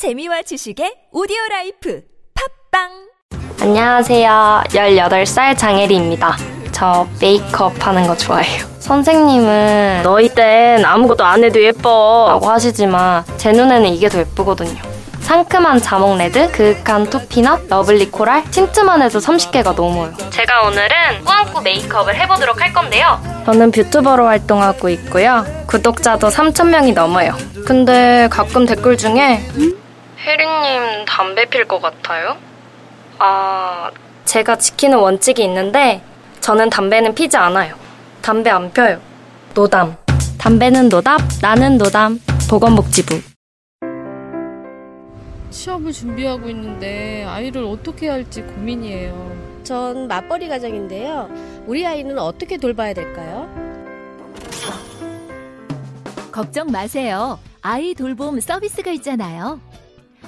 재미와 지식의 오디오 life 팟빵 안녕하세요. 18살 장혜리입니다. 저 메이크업 하는 거 좋아해요. 선생님은 너희 땐 아무것도 안 해도 예뻐 라고 하시지만 제 눈에는 이게 더 예쁘거든요. 상큼한 자몽 red, 그윽한 toffee nut, lovely coral, 틴트만 해도 30개가 넘어요. 제가 오늘은 꾸안꾸 메이크업을 해보도록 할 건데요. 저는 뷰튜버로 활동하고 있고요. 구독자도 3,000명이 넘어요. 근데 가끔 댓글 중에 혜리님 담배 필 것 같아요? 아, 제가 지키는 원칙이 있는데 저는 담배는 피지 않아요. 담배 안 펴요. 노담. 담배는 노답, 나는 노담. 보건복지부. 시험을 준비하고 있는데 아이를 어떻게 할지 고민이에요. 전 맞벌이 가정인데요. 우리 아이는 어떻게 돌봐야 될까요? 걱정 마세요. 아이 돌봄 서비스가 있잖아요.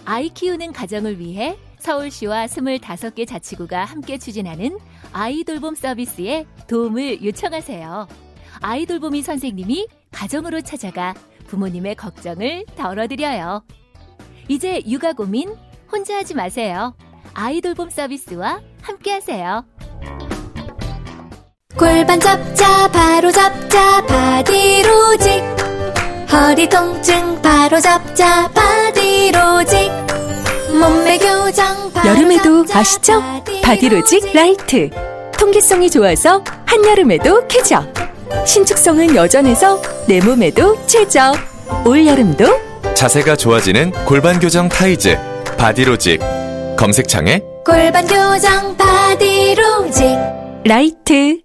아이 키우는 가정을 위해 서울시와 25개 자치구가 함께 추진하는 아이 돌봄 서비스에 도움을 요청하세요. 아이 돌보미 선생님이 가정으로 찾아가 부모님의 걱정을 덜어드려요. 이제 육아 고민 혼자 하지 마세요. 아이 돌봄 서비스와 함께 하세요. 골반 잡자 바로 잡자 바디로직 허리 통증 바로 잡자 바디로직 몸매 교정 바로 여름에도 잡자, 아시죠? 바디로직 라이트. 통기성이 좋아서 한여름에도 쾌적. 신축성은 여전해서 내 몸에도 최적. 올여름도 자세가 좋아지는 골반 교정 타이즈 바디로직 검색창에 골반 교정 바디로직 라이트.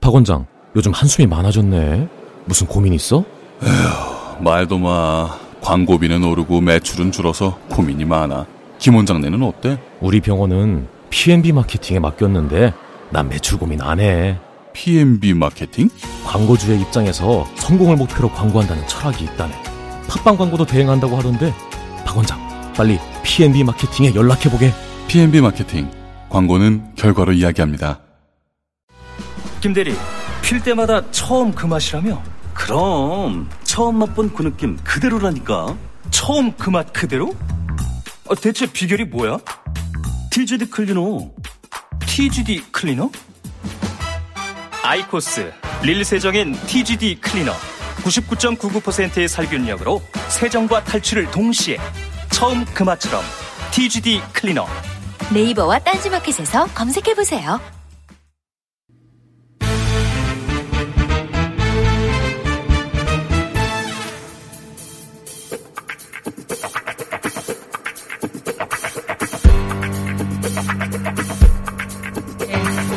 박 원장, 요즘 한숨이 많아졌네. 무슨 고민 있어? 말도 마. 광고비는 오르고 매출은 줄어서 고민이 많아. 김 원장네는 어때? 우리 병원은 P&B 마케팅에 맡겼는데 난 매출 고민 안 해. P&B 마케팅? 광고주의 입장에서 성공을 목표로 광고한다는 철학이 있다네. 팟빵 광고도 대행한다고 하던데 박 원장, 빨리 P&B 마케팅에 연락해보게. P&B 마케팅. 광고는 결과로 이야기합니다. 김 대리, 필 때마다 처음 그 맛이라며? 그럼 처음 맛본 그 느낌 그대로라니까. 처음 그 맛 그대로? 아, 대체 비결이 뭐야? TGD 클리너. TGD 클리너? 아이코스 릴 세정인 TGD 클리너. 99.99%의 살균력으로 세정과 탈출을 동시에 처음 그 맛처럼 TGD 클리너. 네이버와 딴지마켓에서 검색해보세요.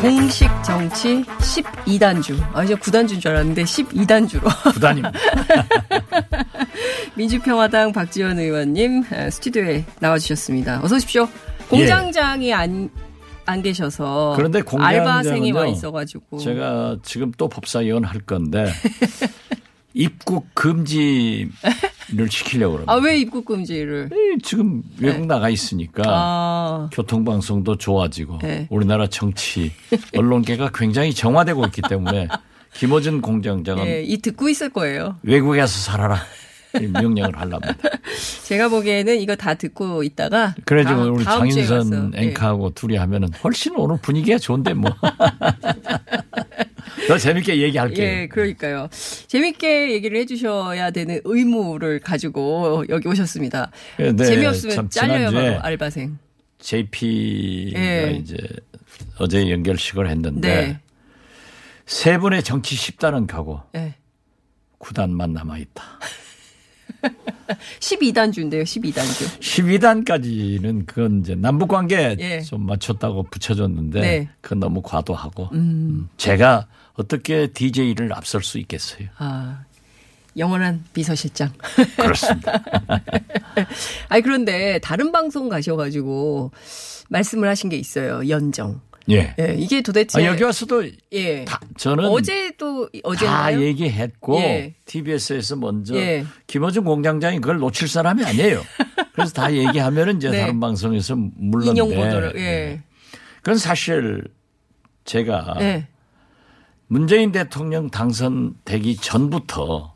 공식 정치 12단주. 아, 이제 9단주인 줄 알았는데 12단주로. 부단입니다. 민주평화당 박지원 의원님 아, 스튜디오에 나와주셨습니다. 어서 오십시오. 공장장이 안, 안 계셔서. 그런데 알바생이 와 있어가지고. 제가 지금 또 법사위원 할 건데 입국 금지 를 시키려고 그럽니다. 아, 왜 입국 금지를? 이 지금 외국 나가 있으니까 아, 교통방송도 좋아지고 네. 우리나라 정치 언론계가 굉장히 정화되고 있기 때문에 김어준 공장장은 예, 이 듣고 있을 거예요. 외국에서 살아라 이 명령을 하려합니다. 제가 보기에는 이거 다 듣고 있다가. 그래가지고 다음- 우리 장인선 예. 앵커하고 둘이 하면은 훨씬 오늘 분위기가 좋은데 뭐. 더 재밌게 얘기할게요. 예, 그러니까요. 재밌게 얘기를 해주셔야 되는 의무를 가지고 여기 오셨습니다. 네, 재미없으면 참 잘려요, 알바생. JP가 예. 이제 어제 연결식을 했는데 네. 세 분의 정치 10단은 가고 예. 9단만 남아 있다. 12단주인데요, 12단주. 12단까지는 그건 이제 남북 관계 예. 좀 맞췄다고 붙여줬는데 네. 그건 너무 과도하고 음, 제가 어떻게 DJ를 앞설 수 있겠어요. 아, 영원한 비서실장. 그렇습니다. 아니, 그런데 다른 방송 가셔가지고 말씀을 하신 게 있어요, 연정. 예. 예, 이게 도대체. 아, 여기 와서도 예. 다 저는 어제도, 다 어제인가요? 얘기했고 예. TBS에서 먼저 예. 김어준 공장장이 그걸 놓칠 사람이 아니에요. 그래서 다 얘기하면은 이제 네. 다른 방송에서 물론 인용 보도를, 예. 네. 그건 사실 제가 예. 문재인 대통령 당선되기 전부터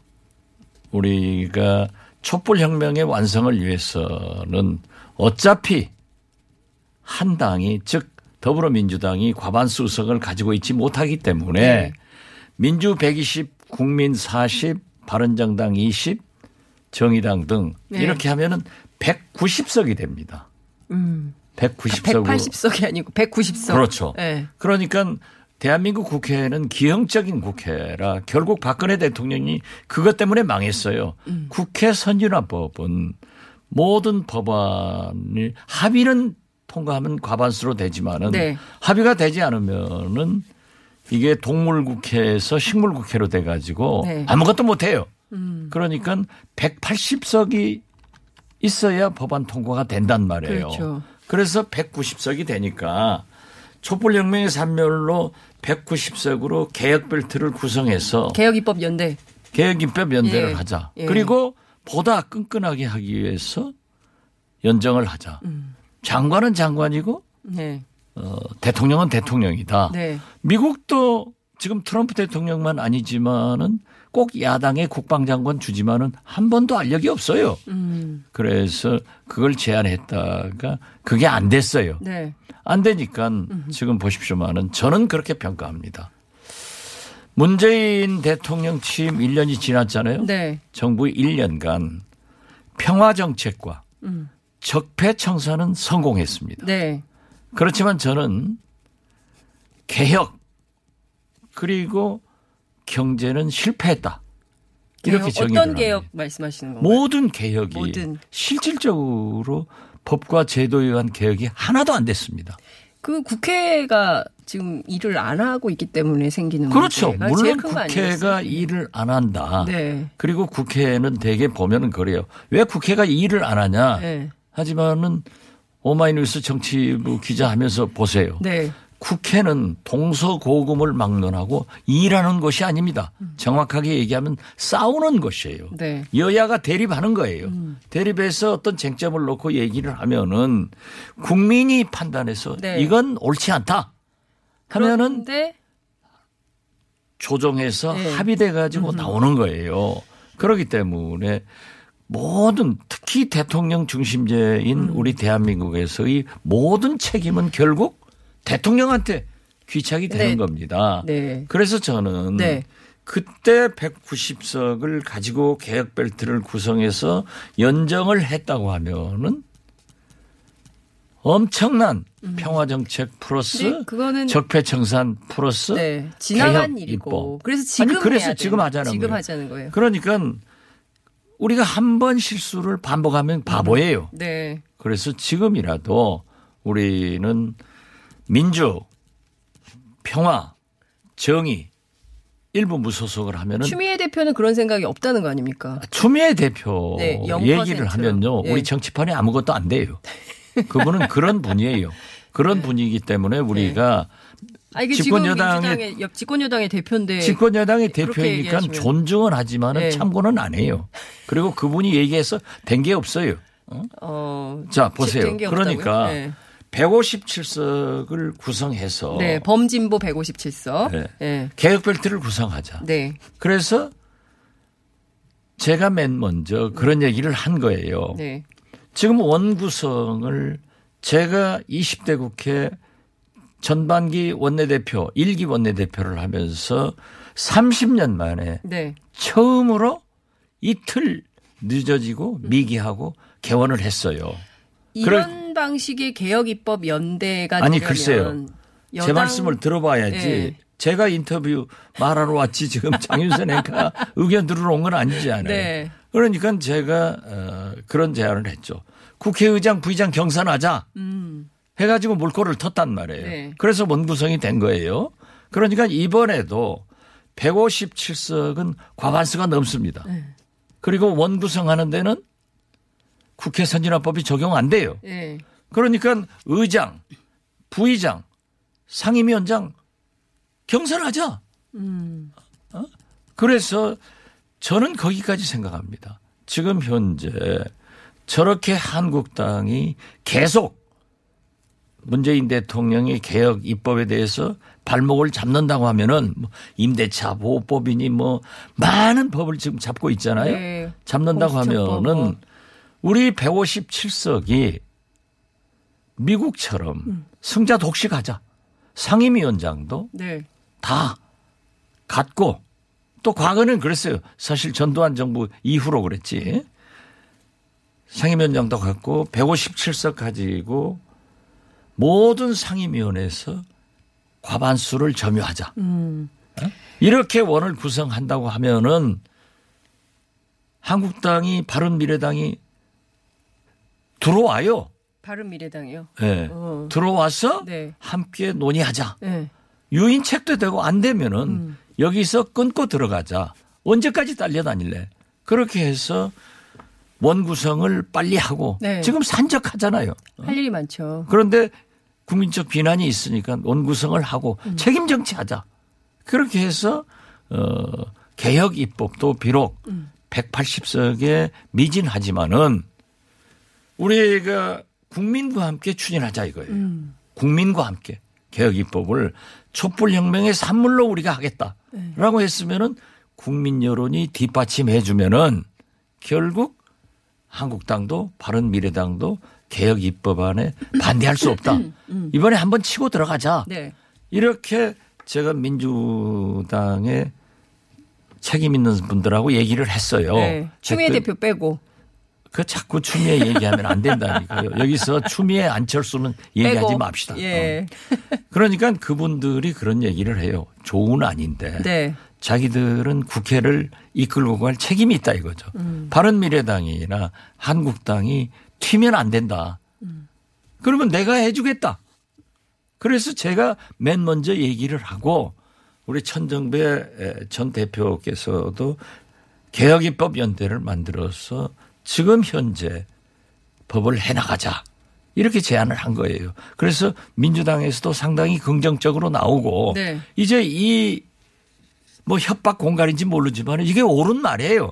우리가 촛불혁명의 완성을 위해서는 어차피 한 당이 즉 더불어민주당이 과반수 의석을 가지고 있지 못하기 때문에 네. 민주 120, 국민 40, 바른정당 20, 정의당 등 네. 이렇게 하면은 190석이 됩니다. 음. 190석으로 180석이 아니고 190석. 그렇죠. 네. 그러니까 대한민국 국회는 기형적인 국회라 결국 박근혜 대통령이 그것 때문에 망했어요. 음. 국회 선진화법은 모든 법안이 합의는 통과하면 과반수로 되지만은 네. 합의가 되지 않으면은 이게 동물 국회에서 식물 국회로 돼 가지고 네. 아무것도 못 해요. 음. 그러니까 180석이 있어야 법안 통과가 된단 말이에요. 그렇죠. 그래서 190석이 되니까 촛불혁명의 산멸로 190석으로 개혁벨트를 구성해서 개혁입법 연대. 개혁입법 연대를 예. 하자. 예. 그리고 보다 끈끈하게 하기 위해서 연정을 하자. 음. 장관은 장관이고 네. 어, 대통령은 대통령이다. 네. 미국도 지금 트럼프 대통령만 아니지만은 꼭 야당의 국방장관 주지만은 한 번도 알력이 없어요. 음. 그래서 그걸 제안했다가 그게 안 됐어요. 네. 안 되니까 지금 보십시오만은 저는 그렇게 평가합니다. 문재인 대통령 취임 1년이 지났잖아요. 네. 정부 1년간 평화 정책과 음. 적폐 청산은 성공했습니다. 네. 그렇지만 저는 개혁 그리고 경제는 실패했다. 이렇게 개혁, 정의를 어떤 합니다. 개혁 말씀하시는 건가요? 모든 개혁이 모든. 실질적으로 법과 제도에 의한 개혁이 하나도 안 됐습니다. 그 국회가 지금 일을 안 하고 있기 때문에 생기는 그렇죠. 문제가 물론 국회가? 일을 안 한다. 네. 그리고 국회는 대개 보면은 그래요. 왜 국회가 일을 안 하냐? 네. 하지만은 오마이뉴스 정치부 기자 하면서 보세요. 네. 국회는 동서고금을 막론하고 일하는 것이 아닙니다. 정확하게 얘기하면 싸우는 것이에요. 네. 여야가 대립하는 거예요. 대립해서 어떤 쟁점을 놓고 얘기를 하면은 국민이 판단해서 네. 이건 옳지 않다 하면은 조정해서 네. 합의돼 가지고 나오는 거예요. 그렇기 때문에 모든 특히 대통령 중심제인 음. 우리 대한민국에서의 모든 책임은 결국 대통령한테 귀착이 되는 네. 겁니다. 네. 그래서 저는 네. 그때 190석을 가지고 개혁 벨트를 구성해서 연정을 했다고 하면은 엄청난 평화 정책 플러스 네, 적폐 청산 플러스 네, 지나간 일이고 입법. 그래서 지금 아니 그래서 지금 하자는 지금 거예요. 하자는 거예요. 그러니까 우리가 한 번 실수를 반복하면 바보예요. 네. 그래서 지금이라도 우리는 민주, 평화, 정의 일부 무소속을 하면은 추미애 대표는 그런 생각이 없다는 거 아닙니까? 추미애 대표 네, 0%. 얘기를 하면요. 예. 우리 정치판에 아무것도 안 돼요. 그분은 그런 분이에요. 그런 분이기 때문에 우리가 아 이게 집권 여당의- 집권 여당의 대표인데 집권 여당의 네. 대표이니까 존중은 하지만은 네. 참고는 안 해요. 그리고 그분이 얘기해서 된 게 없어요. 어? 어, 자 보세요. 그러니까 네. 157석을 구성해서 네, 범진보 157석. 네. 네. 개혁 벨트를 구성하자. 네. 그래서 제가 맨 먼저 그런 얘기를 한 거예요. 네. 지금 원구성을 제가 20대 국회 전반기 원내대표, 1기 원내대표를 하면서 30년 만에 네. 처음으로 이틀 늦어지고 미기하고 개원을 했어요. 이런 방식의 개혁 입법 연대가 아니 글쎄요. 제 말씀을 들어봐야지. 네. 제가 인터뷰 말하러 왔지 지금 장윤선 앵커가 의견 들으러 온 건 아니잖아요. 네. 그러니까 제가 어, 그런 제안을 했죠. 국회의장, 부의장 경선하자. 음. 해가지고 물꼬를 텄단 말이에요. 네. 그래서 원구성이 된 거예요. 그러니까 이번에도 157석은 과반수가 넘습니다. 네. 그리고 원구성 하는 데는 국회 선진화법이 적용 안 돼요. 네. 그러니까 의장, 부의장, 상임위원장 경선하자. 음. 어? 그래서 저는 거기까지 생각합니다. 지금 현재 저렇게 한국당이 계속 문재인 대통령이 개혁 입법에 대해서 발목을 잡는다고 하면은 뭐 임대차 보호법이니 뭐 많은 법을 지금 잡고 있잖아요. 네. 잡는다고 하면은 뭐. 우리 157석이 미국처럼 음. 승자 독식하자. 상임위원장도 네. 다 갖고 또 과거는 그랬어요. 사실 전두환 정부 이후로 그랬지. 상임위원장도 갖고 157석 가지고 모든 상임위원회에서 과반수를 점유하자. 음. 이렇게 원을 구성한다고 하면은 한국당이 바른미래당이 들어와요. 바른 미래당이요. 예. 어. 들어와서 네. 함께 논의하자. 네. 유인책도 되고 안 되면은 음. 여기서 끊고 들어가자. 언제까지 딸려다닐래? 그렇게 해서 원 구성을 빨리 하고 네. 지금 산적하잖아요. 할 일이 많죠. 그런데 국민적 비난이 있으니까 원 구성을 하고 음. 책임 정치하자. 그렇게 해서 어 개혁 입법도 비록 음. 180석에 미진하지만은 우리가 국민과 함께 추진하자 이거예요. 음. 국민과 함께 개혁 입법을 촛불 혁명의 산물로 우리가 하겠다라고 네. 했으면은 국민 여론이 뒷받침해 주면은 결국 한국당도 바른 미래당도 개혁 입법안에 반대할 수 없다. 음. 이번에 한번 치고 들어가자. 네. 이렇게 제가 민주당의 책임 있는 분들하고 얘기를 했어요. 네. 추미애 대표 빼고. 그 자꾸 추미애 얘기하면 안 된다니까요. 여기서 추미애 안철수는 얘기하지 빼고. 맙시다. 예. 그러니까 그분들이 그런 얘기를 해요. 좋은 아닌데. 네. 자기들은 국회를 이끌고 갈 책임이 있다 이거죠. 음. 바른미래당이나 한국당이 튀면 안 된다. 그러면 내가 해주겠다. 그래서 제가 맨 먼저 얘기를 하고 우리 천정배 전 대표께서도 개혁입법 연대를 만들어서 지금 현재 법을 해나가자. 이렇게 제안을 한 거예요. 그래서 민주당에서도 상당히 긍정적으로 나오고 네. 이제 이 뭐 협박 공갈인지 모르지만 이게 옳은 말이에요.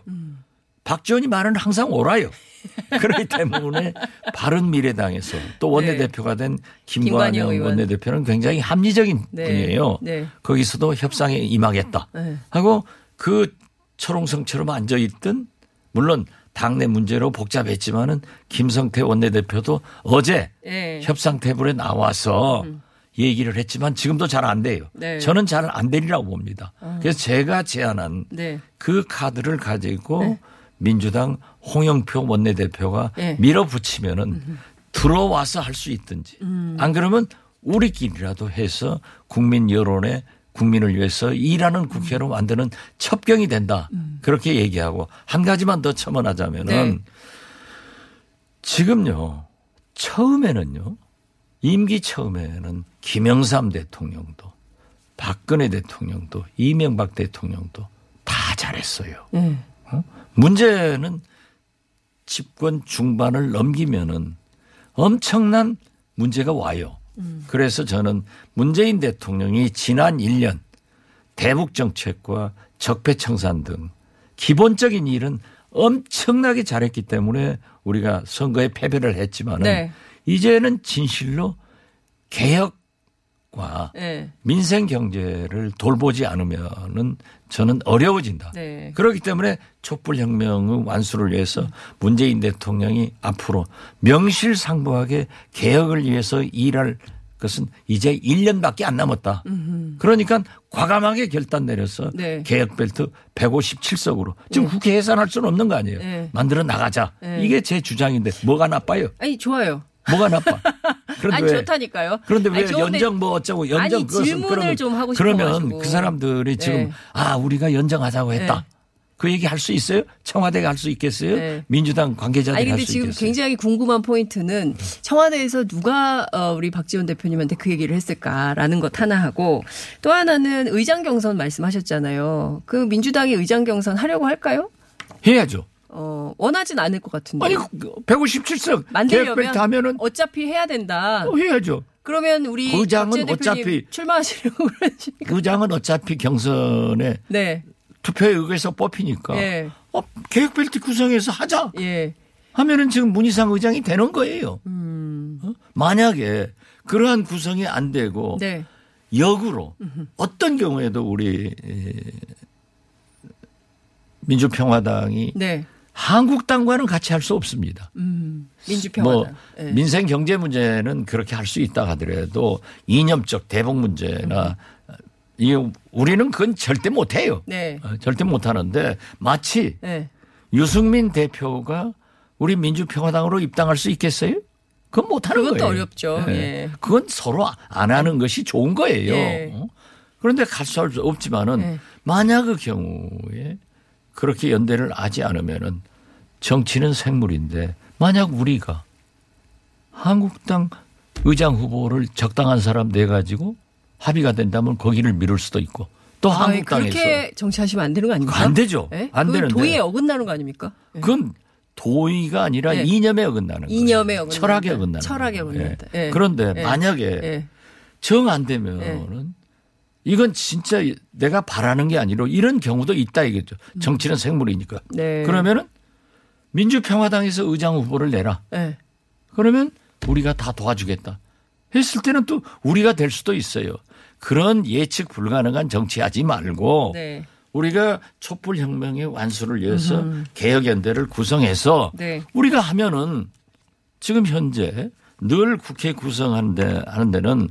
박지원이 말은 항상 옳아요. 그렇기 때문에 바른 미래당에서 또 원내대표가 된 김관영 김관영. 원내대표는 굉장히 합리적인 네. 분이에요. 네. 거기서도 협상에 임하겠다. 네. 하고 그 철옹성처럼 앉아 있던 물론 당내 문제로 복잡했지만은 김성태 원내대표도 어제 예. 협상 테이블에 나와서 얘기를 했지만 지금도 잘 안 돼요. 네. 저는 잘 안 되리라고 봅니다. 어. 그래서 제가 제안한 네. 그 카드를 가지고 민주당 홍영표 원내대표가 네. 밀어붙이면은 들어와서 할 수 있든지 음. 안 그러면 우리끼리라도 해서 국민 여론에 국민을 위해서 일하는 국회로 만드는 첩경이 된다. 그렇게 얘기하고 한 가지만 더 첨언하자면은 네. 지금요 처음에는요 임기 처음에는 김영삼 대통령도 박근혜 대통령도 이명박 대통령도 다 잘했어요. 네. 어? 문제는 집권 중반을 넘기면은 엄청난 문제가 와요. 그래서 저는 문재인 대통령이 지난 1년 대북 정책과 적폐 청산 등 기본적인 일은 엄청나게 잘했기 때문에 우리가 선거에 패배를 했지만은 네. 이제는 진실로 개혁 과 네. 민생 경제를 돌보지 않으면은 저는 어려워진다. 네. 그렇기 때문에 촛불 혁명의 완수를 위해서 문재인 대통령이 앞으로 명실상부하게 개혁을 위해서 일할 것은 이제 1년밖에 안 남았다. 그러니까 과감하게 결단 내려서 네. 개혁 벨트 157석으로 지금 국회 해산할 수는 없는 거 아니에요. 네. 만들어 나가자. 네. 이게 제 주장인데 뭐가 나빠요? 아니 좋아요. 뭐가 나빠? 그런데 아니 왜 좋다니까요. 그런데 왜 아니, 연정 뭐 어쩌고 연정 아니, 그것은 질문을 그러면 좀 하고 그러면 싶어가지고. 그 사람들이 지금 네. 아 우리가 연정하자고 했다. 네. 그 얘기 할 수 있어요? 청와대가 할 수 있겠어요? 네. 민주당 관계자들이 아니 할 근데 수 지금 있겠어요? 굉장히 궁금한 포인트는 청와대에서 누가 어, 우리 박지원 대표님한테 그 얘기를 했을까라는 것 하나 하고 또 하나는 의장 경선 말씀하셨잖아요. 그 민주당이 의장 경선 하려고 할까요? 해야죠. 어, 원하진 않을 것 같은데. 아니 157석 만들려면 개혁 벨트 하면은 어차피 해야 된다. 어, 해야죠. 그러면 우리 의장은 대표님 어차피- 출마하시려고 그러시니까. 의장은 어차피 경선에 네. 투표에 의해서 뽑히니까 예. 어, 개혁 벨트 구성해서 하자. 예. 하면은 지금 문희상 의장이 되는 거예요. 음. 어? 만약에 그러한 구성이 안 되고 네. 역으로 어떤 경우에도 우리 에, 민주평화당이 네. 한국당과는 같이 할 수 없습니다. 음. 뭐 민주평화당. 예. 민생 경제 문제는 그렇게 할 수 있다 하더라도 이념적 대북 문제나 이 우리는 그건 절대 못 해요. 네. 어, 절대 못 하는데 마치 네. 유승민 대표가 우리 민주평화당으로 입당할 수 있겠어요? 그건 못 하는 그것도 거예요. 어렵죠. 예. 그건 서로 안 하는 것이 좋은 거예요. 예. 어? 그런데 같이 할수 없지만은 예. 만약 그 경우에 그렇게 연대를 하지 않으면은 정치는 생물인데 만약 우리가 한국당 의장 후보를 적당한 사람 내 가지고 합의가 된다면 거기를 미룰 수도 있고 또 아이, 한국당에서 그렇게 정치하시면 안 되는 거 아닙니까? 안 되죠. 예? 안 되는데. 도의에 어긋나는 거 아닙니까? 예. 그건 도의가 아니라 예. 이념에 어긋나는 거예요. 이념에 어긋난다. 철학에 어긋나는 철학에 거예요. 어긋난다. 그런데 예. 만약에 예. 정안 되면은 이건 진짜 내가 바라는 게 아니라 이런 경우도 있다 이거죠. 정치는 생물이니까. 네. 그러면은 민주평화당에서 의장 후보를 내라. 예. 그러면 우리가 다 도와주겠다. 했을 때는 또 우리가 될 수도 있어요. 그런 예측 불가능한 정치하지 말고 네. 우리가 촛불 혁명의 완수를 위해서 음흠. 개혁 연대를 구성해서 네. 우리가 하면은 지금 현재 늘 국회 구성하는 데 하는 데는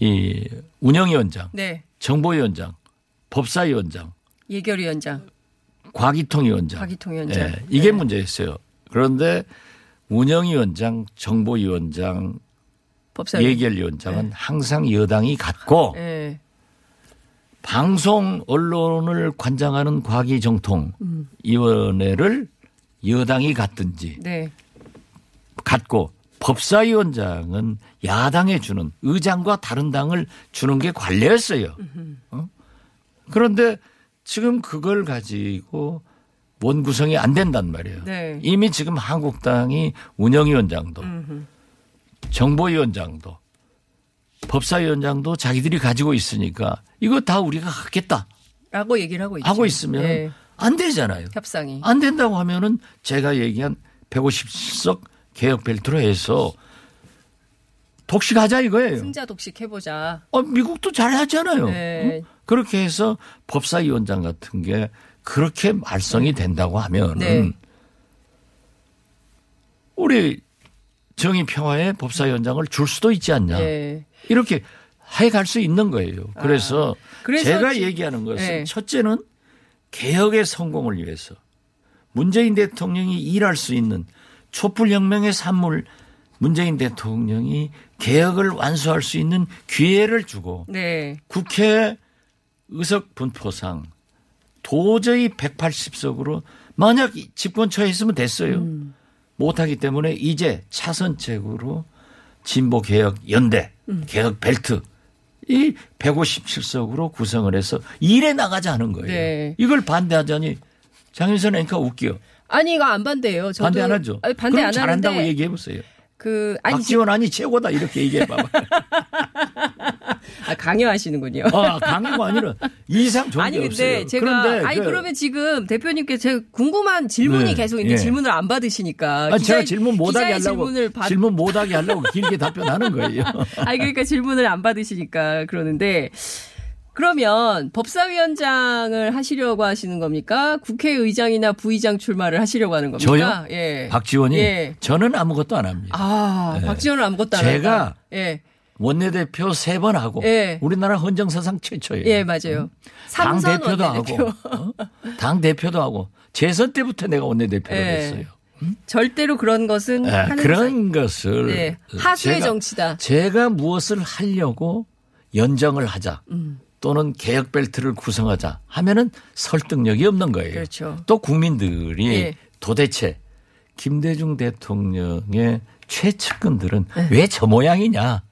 이 운영위원장, 네. 정보위원장, 법사위원장, 예결위원장, 과기통위원장, 과기통위원장. 예, 이게 네. 문제였어요. 그런데 운영위원장, 정보위원장, 법사위. 예결위원장은 항상 여당이 갖고 예. 방송 언론을 관장하는 과기정통위원회를 여당이 갖든지 네. 갖고 법사위원장은 야당에 주는 의장과 다른 당을 주는 게 관례였어요. 어? 그런데 지금 그걸 가지고 원 구성이 안 된단 말이에요. 네. 이미 지금 한국당이 운영위원장도 음흠. 정보위원장도 법사위원장도 자기들이 가지고 있으니까 이거 다 우리가 하겠다 라고 얘기를 하고 있죠. 하고 있으면 예. 안 되잖아요. 협상이. 안 된다고 하면은 제가 얘기한 150석 개혁 벨트로 해서 독식하자 이거예요. 승자 독식 해보자. 어, 미국도 잘 하잖아요. 네. 응? 그렇게 해서 법사위원장 같은 게 그렇게 말썽이 된다고 하면은 네. 우리 정의 평화의 법사위원장을 줄 수도 있지 않냐. 예. 이렇게 해갈 수 있는 거예요. 그래서, 그래서 제가 지- 얘기하는 것은 네. 첫째는 개혁의 성공을 위해서 문재인 대통령이 일할 수 있는 촛불혁명의 산물 문재인 대통령이 개혁을 완수할 수 있는 기회를 주고 네. 국회 의석 분포상 도저히 180석으로 만약 이 집권처에 있으면 됐어요. 음. 못하기 때문에 이제 차선책으로 진보 개혁 연대, 음. 개혁 벨트 이 157석으로 구성을 해서 일에 나가자 하는 거예요. 네. 이걸 반대하자니 장윤선 앵커 웃겨. 아니 이거 안 반대예요. 저도 반대 안 하죠. 아니, 반대 그럼 안 잘한다고 얘기해 보세요. 그 아니 박지원 아니 최고다 이렇게 얘기해 봐봐. 아, 강요하시는군요. 아, 강요가 아니라 이상 좋은 아니 게 근데 없어요. 제가 그런데 아니 그- 그러면 지금 대표님께 제가 궁금한 질문이 네. 계속 있는데 예. 질문을 안 받으시니까 아니, 제가 기자의- 질문 못 하게 기자의 하려고 받 질문 못 하게 하려고 길게 답변하는 거예요. 아니 그러니까 질문을 안 받으시니까 그러는데 그러면 법사위원장을 하시려고 하시는 겁니까? 국회의장이나 부의장 출마를 하시려고 하는 겁니까? 저요? 예. 박지원이 예. 저는 아무것도 안 합니다. 아, 네. 박지원은 아무것도 안 제가 한다. 예. 원내대표 세 번 하고 예. 우리나라 헌정사상 최초예요. 예, 맞아요. 당 삼선 대표도 원내대표. 하고 어? 당 대표도 하고 재선 때부터 내가 원내대표를 예. 했어요. 절대로 그런 것은 예, 하는 그런 것을 네. 하수의 제가- 정치다. 제가 무엇을 하려고 연정을 하자 음. 또는 개혁 벨트를 구성하자 하면은 설득력이 없는 거예요. 그렇죠. 또 국민들이 예. 도대체 김대중 대통령의 최측근들은 네. 왜저 모양이냐?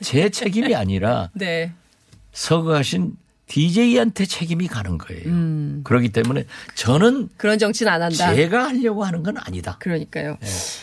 제 책임이 아니라 네. 서거하신 DJ한테 책임이 가는 거예요. 음. 그렇기 때문에 저는 그런 정치는 안 한다. 제가 하려고 하는 건 아니다. 그러니까요.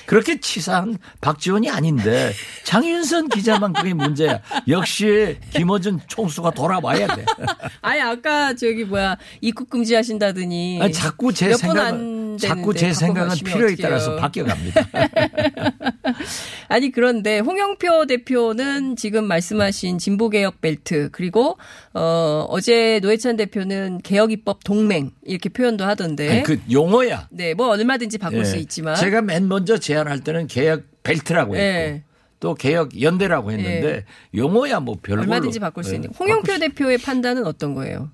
그렇게 치사한 박지원이 아닌데 장윤선 기자만 그게 문제야. 역시 김어준 총수가 돌아와야 돼. 아니 아까 저기 뭐야 입국 금지하신다더니 아니, 자꾸 제 생각은 안 자꾸 제 생각은 필요에. 따라서 바뀌어갑니다. 아니 그런데 홍영표 대표는 지금 말씀하신 진보개혁 벨트 그리고 어 어제 노회찬 대표는 개혁 입법 동맹 이렇게 표현도 하던데. 아니, 그 용어야. 네, 뭐 얼마든지 바꿀 예. 수 있지만. 제가 맨 먼저 제안할 때는 개혁 벨트라고 했고 예. 또 개혁 연대라고 했는데 용어야 뭐 별로 얼마든지 바꿀 수 있는. 홍영표 대표의 판단은 어떤 거예요?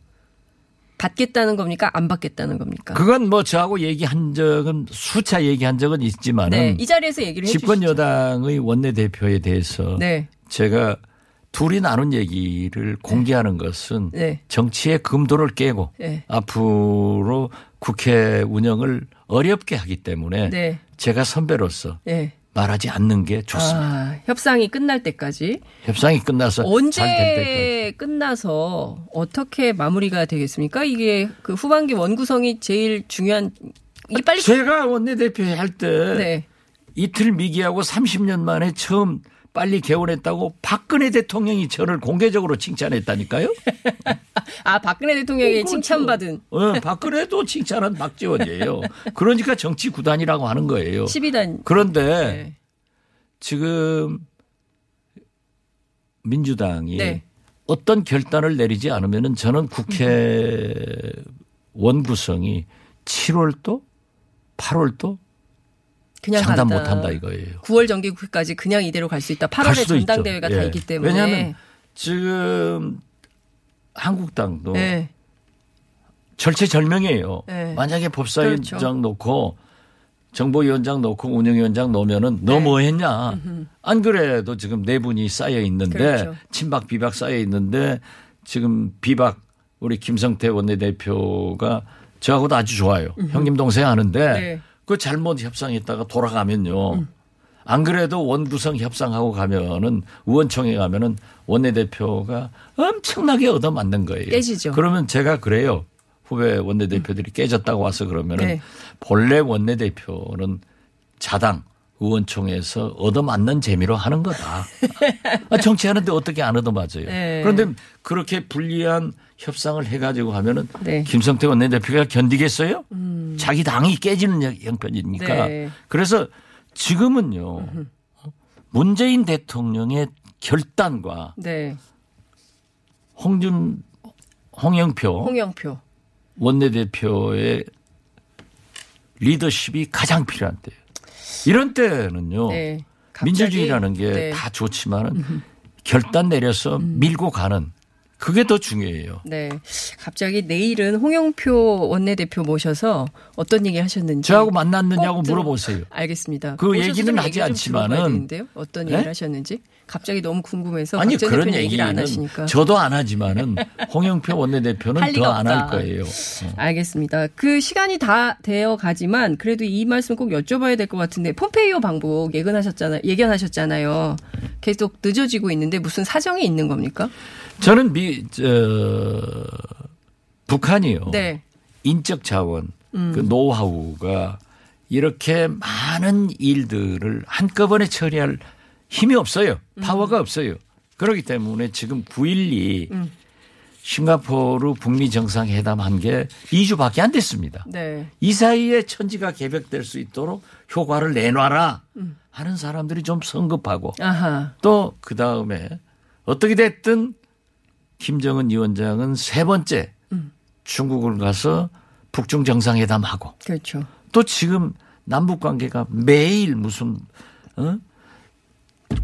받겠다는 겁니까? 안 받겠다는 겁니까? 그건 뭐 저하고 얘기한 적은 수차 얘기한 적은 있지만은 네, 이 자리에서 얘기를 해주시죠. 집권 여당의 원내 대표에 대해서 네. 제가 둘이 나눈 얘기를 공개하는 것은 네. 정치의 금도를 깨고 네. 앞으로 국회 운영을 어렵게 하기 때문에 네. 제가 선배로서 네. 말하지 않는 게 좋습니다. 아, 협상이 끝날 때까지 협상이 끝나서. 언제 끝나서 어떻게 마무리가 되겠습니까? 이게 그 후반기 원구성이 제일 중요한 이게 빨리 제가 원내대표 할때 네. 이틀 미기하고 30년 만에 처음 빨리 개원했다고 박근혜 대통령이 저를 공개적으로 칭찬했다니까요. 아 박근혜 대통령이 그렇죠. 칭찬받은 어, 박근혜도 칭찬한 박지원이에요. 그러니까 정치 구단이라고 하는 거예요. 12단 그런데 네. 지금 민주당이 네. 어떤 결단을 내리지 않으면은 저는 국회 원 구성이 7월도 8월도 그냥 장담 간다. 못한다 이거예요. 9월 정기국회까지 그냥 이대로 갈 수 있다. 갈 8월에 수도 있죠. 전당대회가 다 예. 있기 때문에 왜냐하면 지금 한국당도 네. 절체절명이에요. 네. 만약에 법사위원장 그렇죠. 놓고 정보위원장 놓고 운영위원장 놓으면은 너뭐 했냐? 안 그래도 지금 네 분이 쌓여 있는데 그렇죠. 친박 비박 쌓여 있는데 지금 비박 우리 김성태 원내대표가 저하고도 아주 좋아요. 형님 동생 아는데 네. 그 잘못 협상했다가 돌아가면요. 안 그래도 원구성 협상하고 가면은 의원총회 가면은 원내대표가 엄청나게 얻어맞는 거예요. 깨지죠. 그러면 제가 그래요. 후배 원내대표들이 깨졌다고 와서 그러면은 네. 본래 원내대표는 자당 의원총회에서 얻어맞는 재미로 하는 거다. 아, 정치하는데 어떻게 안 얻어맞아요. 네. 그런데 그렇게 불리한 협상을 해가지고 하면은 네. 김성태 원내대표가 견디겠어요? 자기 당이 깨지는 형- 형편이니까. 네. 그래서 지금은요. 문재인 대통령의 결단과 네. 홍준 홍영표 홍영표. 원내대표의 리더십이 가장 필요한 때예요. 이런 때는요. 네. 민주주의라는 게 네. 다 좋지만은 결단 내려서 밀고 가는 그게 더 중요해요. 네. 갑자기 내일은 홍영표 원내대표 모셔서 어떤 얘기 하셨는지. 저하고 만났느냐고 꼭 들어- 물어보세요. 알겠습니다. 그 얘기는 좀 하지 않지만은. 어떤 네? 얘기를 하셨는지. 갑자기 너무 궁금해서 아니 그런 얘기를 안 하시니까. 저도 안 하지만은 홍영표 원내대표는 더 안 할. 거예요. 어. 알겠습니다. 그 시간이 다 되어 가지만 그래도 이 말씀 꼭 여쭤봐야 될 것 같은데 폼페이오 방북 예견하셨잖아요. 예견하셨잖아요. 계속 늦어지고 있는데 무슨 사정이 있는 겁니까? 저는 미, 저, 북한이요. 네. 인적 자원, 음. 그 노하우가 이렇게 많은 일들을 한꺼번에 처리할 힘이 없어요. 음. 파워가 없어요. 그렇기 때문에 지금 9.12 음. 싱가포르 북미 정상회담 한 게 2주밖에 안 됐습니다. 네. 이 사이에 천지가 개벽될 수 있도록 효과를 내놔라 음. 하는 사람들이 좀 성급하고 아하. 또그 다음에 어떻게 됐든 김정은 위원장은 세 번째 음. 중국을 가서 북중 정상회담하고 그렇죠. 또 지금 남북 관계가 매일 무슨 어?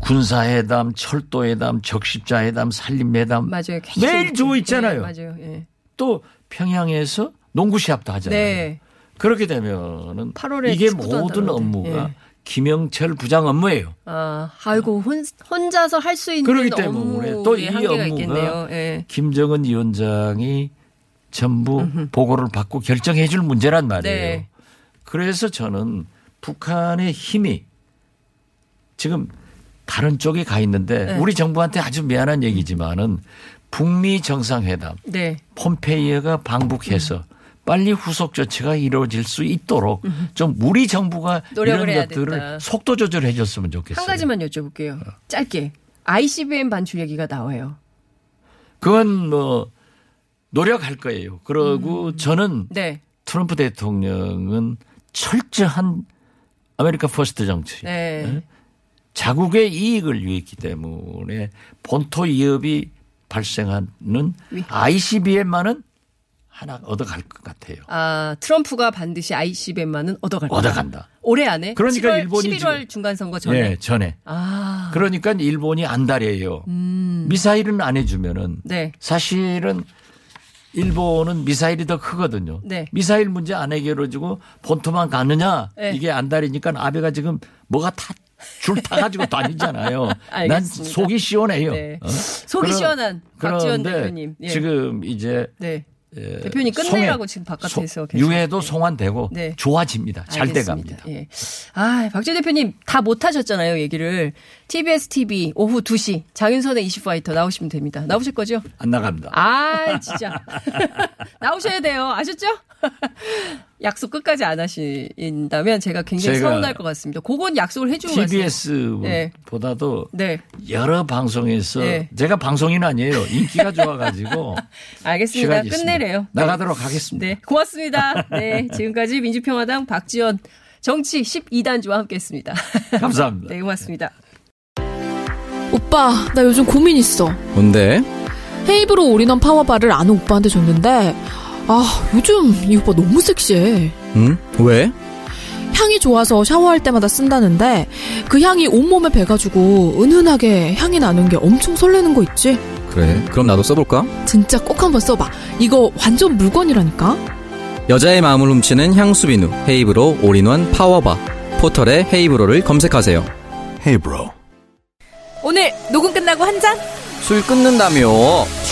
군사회담, 철도회담, 적십자회담, 산림회담 맞아요. 매일 주고 네, 있잖아요. 맞아요. 예. 또 평양에서 농구 시합도 하잖아요. 네. 그렇게 되면은 8월에 이게 모든 한다는데. 업무가 예. 김영철 부장 업무예요. 아, 아이고 혼, 혼자서 할 수 있는 그렇기 때문에 또 이 업무가 있겠네요. 예. 김정은 위원장이 전부 보고를 받고 결정해 줄 문제란 말이에요. 네. 그래서 저는 북한의 힘이 지금 다른 쪽에 가 있는데 네. 우리 정부한테 아주 미안한 얘기지만은 북미 정상회담 네. 폼페이어가 방북해서 빨리 후속 조치가 이루어질 수 있도록 좀 우리 정부가 이런 것들을 된다. 속도 조절해 줬으면 좋겠어요. 한 가지만 여쭤볼게요. 짧게. ICBM 반출 얘기가 나와요. 그건 뭐 노력할 거예요. 그러고 저는 네. 트럼프 대통령은 철저한 America First 정치. 네. 자국의 이익을 위했기 때문에 본토 위협이 발생하는 ICBM만은 하나 얻어갈 것 같아요. 아, 트럼프가 반드시 ICBM만은 얻어갈 거다. 얻어간다. 올해 안에? 그러니까 7월, 일본이 11월 지금- 중간 선거 전에. 네, 전에. 아. 그러니까 일본이 안달이에요. 음. 미사일은 안 해주면은 네. 사실은 일본은 미사일이 더 크거든요. 네. 미사일 문제 안 해결해주고 본토만 가느냐 네. 이게 안달이니까 아베가 지금 뭐가 다 줄 타 가지고 다니잖아요. 난 알겠습니다. 속이 시원해요. 네. 어? 속이 그러- 시원한 박지원 대표님. 예. 지금 이제 네. 에, 대표님 끝내라고 송해- 지금 바깥에서 소- 계시고. 유해도 송환되고 네. 좋아집니다. 잘. 돼갑니다. 예. 아, 박지원 대표님 다 못하셨잖아요, 얘기를. TBS TV 오후 2시 장윤선의 이슈파이터 나오시면 됩니다. 나오실 거죠? 안 나갑니다. 아, 진짜. 나오셔야 돼요. 아셨죠? 약속 끝까지 안 하신다면 제가 굉장히 제가 서운할 것 같습니다. 그건 약속을 해주고 가세요. 네. TBS보다도 네. 여러 방송에서 네. 제가 방송인 아니에요. 인기가 좋아가지고 알겠습니다. 끝내래요. 나가도록 하겠습니다. 네, 고맙습니다. 네, 지금까지 민주평화당 박지원 정치 12단주와 함께했습니다. 감사합니다. 네, 고맙습니다. 오빠, 나 요즘 고민 있어. 뭔데? 헤이브로 올인원 파워바를 아는 오빠한테 줬는데, 아, 요즘 이 오빠 너무 섹시해. 응? 왜? 향이 좋아서 샤워할 때마다 쓴다는데, 그 향이 온몸에 배가지고 은은하게 향이 나는 게 엄청 설레는 거 있지? 그래. 그럼 나도 써볼까? 진짜 꼭 한번 써봐. 이거 완전 물건이라니까? 여자의 마음을 훔치는 향수 비누 헤이브로 올인원 파워바 포털에 헤이브로를 검색하세요. 헤이브로. 오늘 녹음 끝나고 한 잔? 술 끊는다며.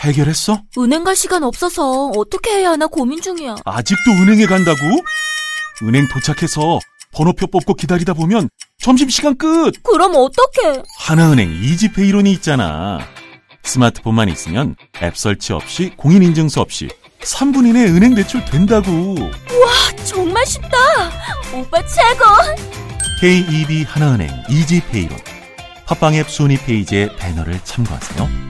해결했어? 은행 갈 시간 없어서 어떻게 해야 하나 고민 중이야. 아직도 은행에 간다고? 은행 도착해서 번호표 뽑고 기다리다 보면 점심시간 끝! 그럼 어떡해? 하나은행 이지페이론이 있잖아. 스마트폰만 있으면 앱 설치 없이 공인인증서 없이 3분 이내 은행 대출 된다고. 와, 정말 쉽다. 오빠 최고. KEB 하나은행 이지페이론. 팟빵 앱 순위 페이지의 배너를 참고하세요.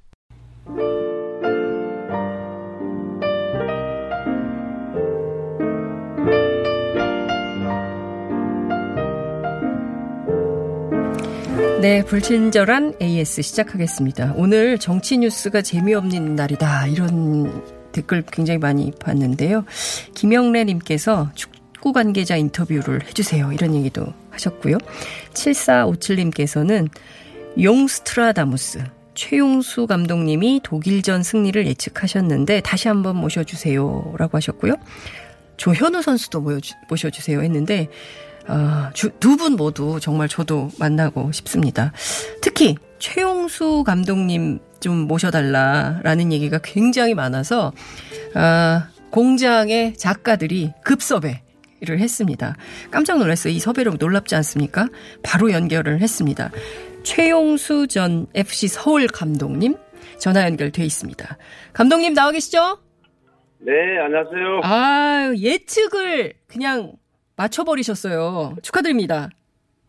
네, 불친절한 AS 시작하겠습니다. 오늘 정치 뉴스가 재미없는 날이다. 이런 댓글 굉장히 많이 봤는데요. 김영래 님께서 축구 관계자 인터뷰를 해주세요. 이런 얘기도 하셨고요. 7457님께서는 용스트라다무스. 최용수 감독님이 독일전 승리를 예측하셨는데 다시 한번 모셔주세요. 라고 하셨고요. 조현우 선수도 모셔주세요 했는데 아, 두분 모두 정말 저도 만나고 싶습니다. 특히 최용수 감독님 좀 모셔달라라는 얘기가 굉장히 많아서 아, 공장의 작가들이 급섭외를 했습니다. 깜짝 놀랐어요. 이 섭외로 놀랍지 않습니까? 바로 연결을 했습니다. 최용수 전 FC 서울 감독님 전화 연결돼 있습니다. 감독님 나와 계시죠? 네, 안녕하세요. 아, 예측을 그냥 맞춰버리셨어요. 축하드립니다.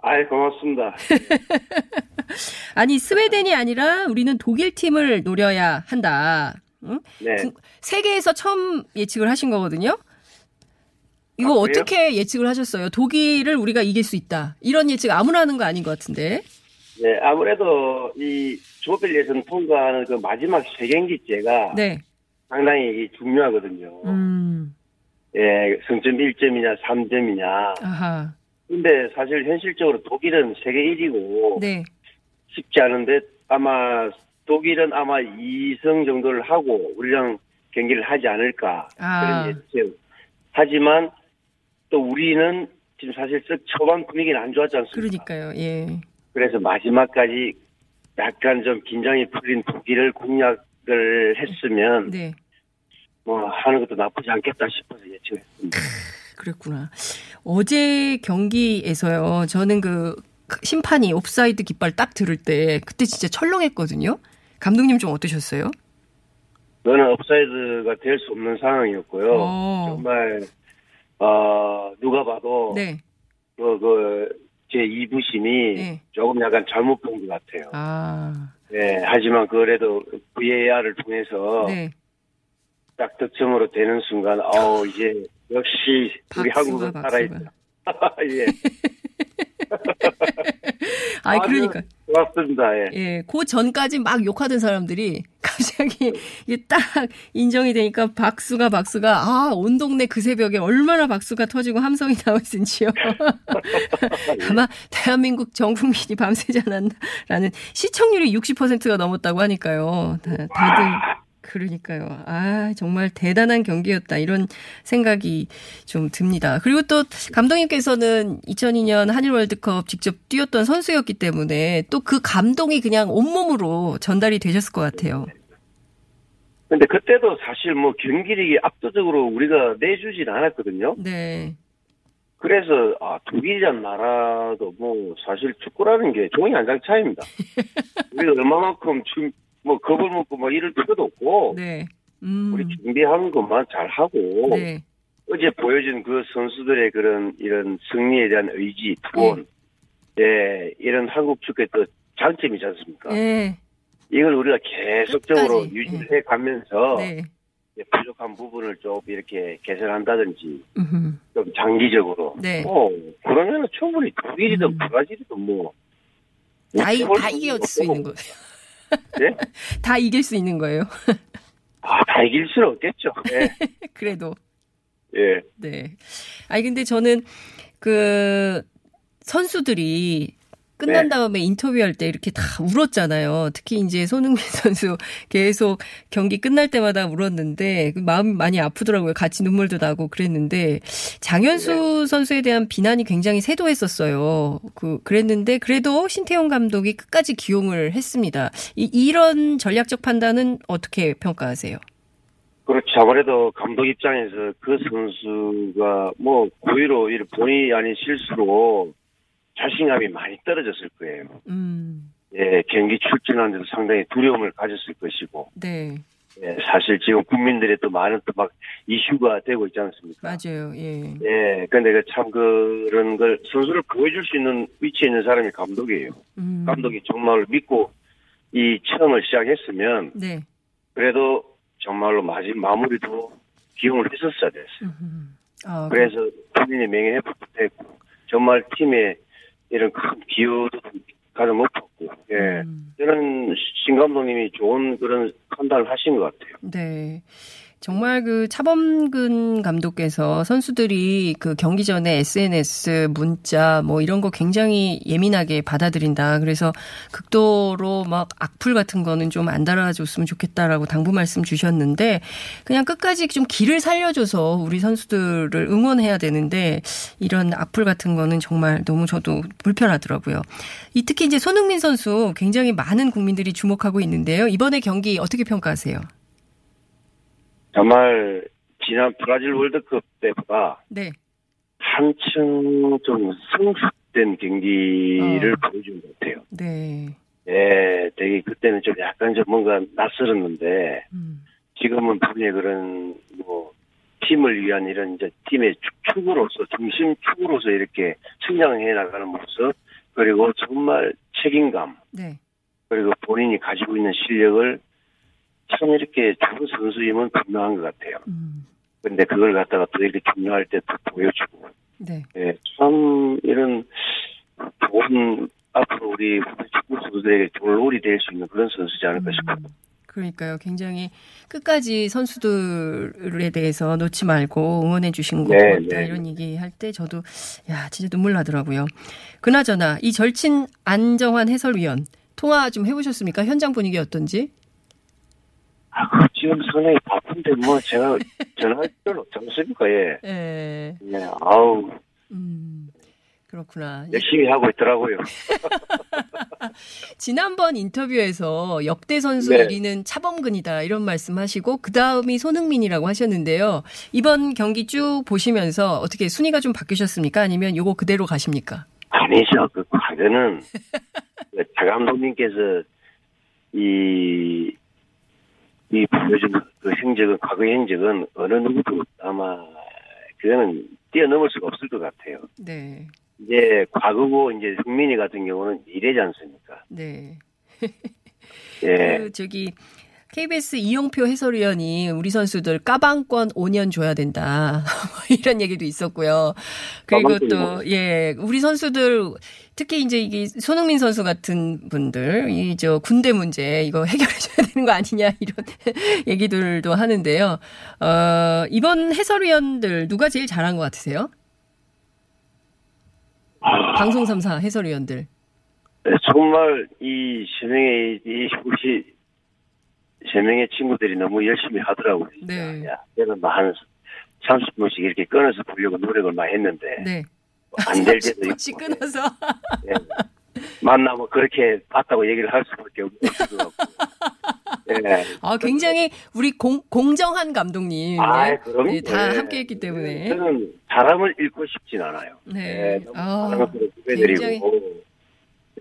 아이, 고맙습니다. 아니, 스웨덴이 아니라 우리는 독일 팀을 노려야 한다. 응? 네. 구- 세계에서 처음 예측을 하신 거거든요. 이거 아? 어떻게 예측을 하셨어요? 독일을 우리가 이길 수 있다. 이런 예측 아무나 하는 거 아닌 것 같은데. 네, 아무래도 이 조별 예선 통과하는 그 마지막 세 경기째가 네. 상당히 중요하거든요. 음. 예, 승점 1점이냐 3점이냐. 아하. 근데 사실 현실적으로 독일은 세계 1위고 네. 쉽지 않은데 아마 독일은 아마 2승 정도를 하고 우리랑 경기를 하지 않을까 아. 그런 예측. 하지만 또 우리는 지금 사실 썩 초반 분위기는 안 좋았지 않습니까? 그러니까요. 예. 그래서 마지막까지 약간 좀 긴장이 풀린 독일을 공략을 했으면 네. 뭐 하는 것도 나쁘지 않겠다 싶어서 예측했습니다. 그랬구나. 어제 경기에서요. 저는 그 심판이 옵사이드 깃발 딱 들을 때 그때 진짜 철렁했거든요. 감독님 좀 어떠셨어요? 너는 오프사이드가 될 수 없는 상황이었고요. 어. 정말 어 누가 봐도 네. 그, 그, 제 2부심이 네. 조금 약간 잘못 본 것 같아요. 아. 네, 하지만 그래도 VAR을 통해서 네. 딱 득점으로 되는 순간, 어 이제 역시 우리 박수가, 한국은. 살아있다. 예. 아이 아주 그러니까 좋았습니다. 예. 예, 그 전까지 막 욕하던 사람들이 갑자기 이게 딱 인정이 되니까 박수가 박수가 아, 온 동네 그 새벽에 얼마나 박수가 터지고 함성이 나왔는지요. 아마 대한민국 전 국민이 밤새지 않았나라는 시청률이 60%가 넘었다고 하니까요. 다, 다들 그러니까요. 아, 정말 대단한 경기였다. 이런 생각이 좀 듭니다. 그리고 또 감독님께서는 2002년 한일 월드컵 직접 뛰었던 선수였기 때문에 또 그 감동이 그냥 온몸으로 전달이 되셨을 것 같아요. 근데 그때도 사실 뭐 경기력이 압도적으로 우리가 내주진 않았거든요. 네. 그래서 아 독일이란 나라도 뭐 사실 축구라는 게 종이 한 장 차이입니다. 우리가 얼마만큼 좀, 뭐 겁을 먹고 뭐 이럴 필요도 없고 네. 음. 우리 준비하는 것만 잘 하고 네. 어제 보여준 그 선수들의 그런 이런 승리에 대한 의지, 투혼, 예 이런 한국 축구의 또 장점이지 않습니까? 예. 이걸 우리가 계속적으로 유지해 가면서 네. 예, 부족한 부분을 좀 이렇게 개선한다든지 음흠. 좀 장기적으로 네. 어 그러면 충분히 독일이든 브라질이든 뭐 다, 이- 해볼 다수 이길 있는 수 있는 거고. 거예요. 네? 다 이길 수 있는 거예요. 아, 다 이길 수는 없겠죠. 예. 그래도. 예. 네. 아니, 근데 저는 그 선수들이 끝난 네. 다음에 인터뷰할 때 이렇게 다 울었잖아요. 특히 이제 손흥민 선수 계속 경기 끝날 때마다 울었는데 그 마음이 많이 아프더라고요. 같이 눈물도 나고 그랬는데 장현수 선수에 대한 비난이 굉장히 세도했었어요. 그 그랬는데 그래도 신태용 감독이 끝까지 기용을 했습니다. 이, 이런 전략적 판단은 어떻게 평가하세요? 그렇죠. 아무래도 감독 입장에서 그 선수가 뭐 고의로 본의 아닌 실수로 자신감이 많이 떨어졌을 거예요. 음, 예, 경기 출전하는데도 상당히 두려움을 가졌을 것이고, 네, 예, 사실 지금 국민들의 또 많은 또 막 이슈가 되고 있지 않습니까? 맞아요. 예. 예, 근데 그 참 그런 걸 선수를 보여줄 수 있는 위치에 있는 사람이 감독이에요. 음, 감독이 정말 믿고 이 처음을 시작했으면 네. 그래도 정말로 마지 마무리도 기용을 했었어야 됐어요. 아, 그래서 본인의 명예 회복도 됐고 정말 팀에 이런 큰 기여도 가장 높았고 예 음. 저는 신 감독님이 좋은 그런 판단을 하신 것 같아요. 네. 정말 그 차범근 감독께서 선수들이 그 경기 전에 SNS, 문자 뭐 이런 거 굉장히 예민하게 받아들인다. 그래서 극도로 막 악플 같은 거는 좀 안 달아줬으면 좋겠다라고 당부 말씀 주셨는데 그냥 끝까지 좀 길을 살려줘서 우리 선수들을 응원해야 되는데 이런 악플 같은 거는 정말 너무 저도 불편하더라고요. 이 특히 이제 손흥민 선수 굉장히 많은 국민들이 주목하고 있는데요. 이번에 경기 어떻게 평가하세요? 정말 지난 브라질 월드컵 때보다 네. 한층 좀 성숙된 경기를 어. 보여준 것 같아요. 네. 예, 되게 그때는 좀 약간 좀 뭔가 낯설었는데 음. 지금은 분명히 그런 뭐 팀을 위한 이런 이제 팀의 축- 축으로서 중심 축으로서 이렇게 성장해 나가는 모습 그리고 정말 책임감 네. 그리고 본인이 가지고 있는 실력을 참 이렇게 좋은 선수임은 분명한 것 같아요. 음. 근데 그걸 갖다가 또 이렇게 중요할 때 또 보여주고 네. 예, 참 이런 좋은 앞으로 우리 축구 선수들에게 롤이 될 수 있는 그런 선수지 않을까 음. 싶어요. 그러니까요. 굉장히 끝까지 선수들에 대해서 놓지 말고 응원해 주신 것 네, 같다. 네. 이런 얘기 할 때 저도 야, 진짜 눈물 나더라고요. 그나저나 이 절친 안정환 해설위원 통화 좀 해보셨습니까? 현장 분위기 어떤지? 아, 그 지금 상당히 바쁜데 뭐 제가 전화할 필요는 없지 않습니까? 예. 예. 예, 아우. 그렇구나. 열심히 하고 있더라고요. 지난번 인터뷰에서 역대 선수 네. 1위는 차범근이다 이런 말씀하시고 그 다음이 손흥민이라고 하셨는데요. 이번 경기 쭉 보시면서 어떻게 순위가 좀 바뀌셨습니까? 아니면 요거 그대로 가십니까? 아니죠. 그 과거는 그자 감독님께서 이, 이 보여준 그 행적은, 과거의 행적은 어느 누구도 아마 그거는 뛰어넘을 수가 없을 것 같아요. 네. 이제 과거고 이제 승민이 같은 경우는 미래지 않습니까? 네. 예. 그 저기 KBS 이용표 해설위원이 우리 선수들 까방권 5년 줘야 된다. 뭐 이런 얘기도 있었고요. 그리고 또? 예, 우리 선수들, 특히 이제 이게 손흥민 선수 같은 분들, 이 저 군대 문제 이거 해결해줘야 되는 거 아니냐 이런 얘기들도 하는데요. 어, 이번 해설위원들 누가 제일 잘한 것 같으세요? 방송 3사 해설위원들. 네, 정말 이세 명의 이 우리 세 명의 친구들이 너무 열심히 하더라고요. 네. 야, 내가 뭐한 30분씩 이렇게 끊어서 보려고 노력을 많이 했는데 네. 안될 때도 있고 끊어서. 예. 만나면 그렇게 봤다고 얘기를 할 수밖에 같고. 예. 아, 굉장히 우리 공, 공정한 감독님. 아, 네. 그럼요. 네, 다 예. 함께 했기 때문에. 저는 사람을 잃고 싶진 않아요. 네. 예, 너무 아, 굉장히-.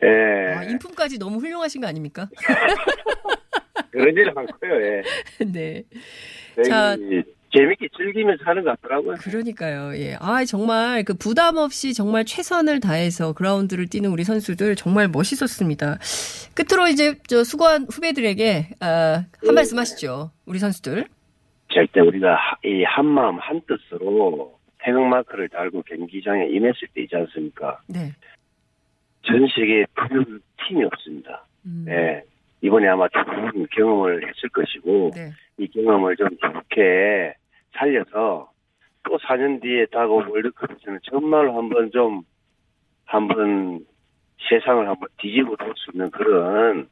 예. 아, 인품까지 너무 훌륭하신 거 아닙니까? 그러지는 않고요. 예. 네. 자. 재밌게 즐기면서 하는 것 같더라고요. 그러니까요. 예. 아, 정말 그 부담 없이 정말 최선을 다해서 그라운드를 뛰는 우리 선수들 정말 멋있었습니다. 끝으로 이제 저 수고한 후배들에게 아, 한 말씀 하시죠. 우리 선수들. 절대 우리가 이 한마음 한뜻으로 태극마크를 달고 경기장에 임했을 때 있지 않습니까? 네. 전 세계에 그 팀이 없습니다. 음. 네. 이번에 아마 좋은 경험을 했을 것이고, 네. 이 경험을 좀 좋게 살려서 또 4년 뒤에 다가올 월드컵에서는 정말로 한번 좀, 한번 세상을 한번 뒤집어 놓을 수 있는 그런,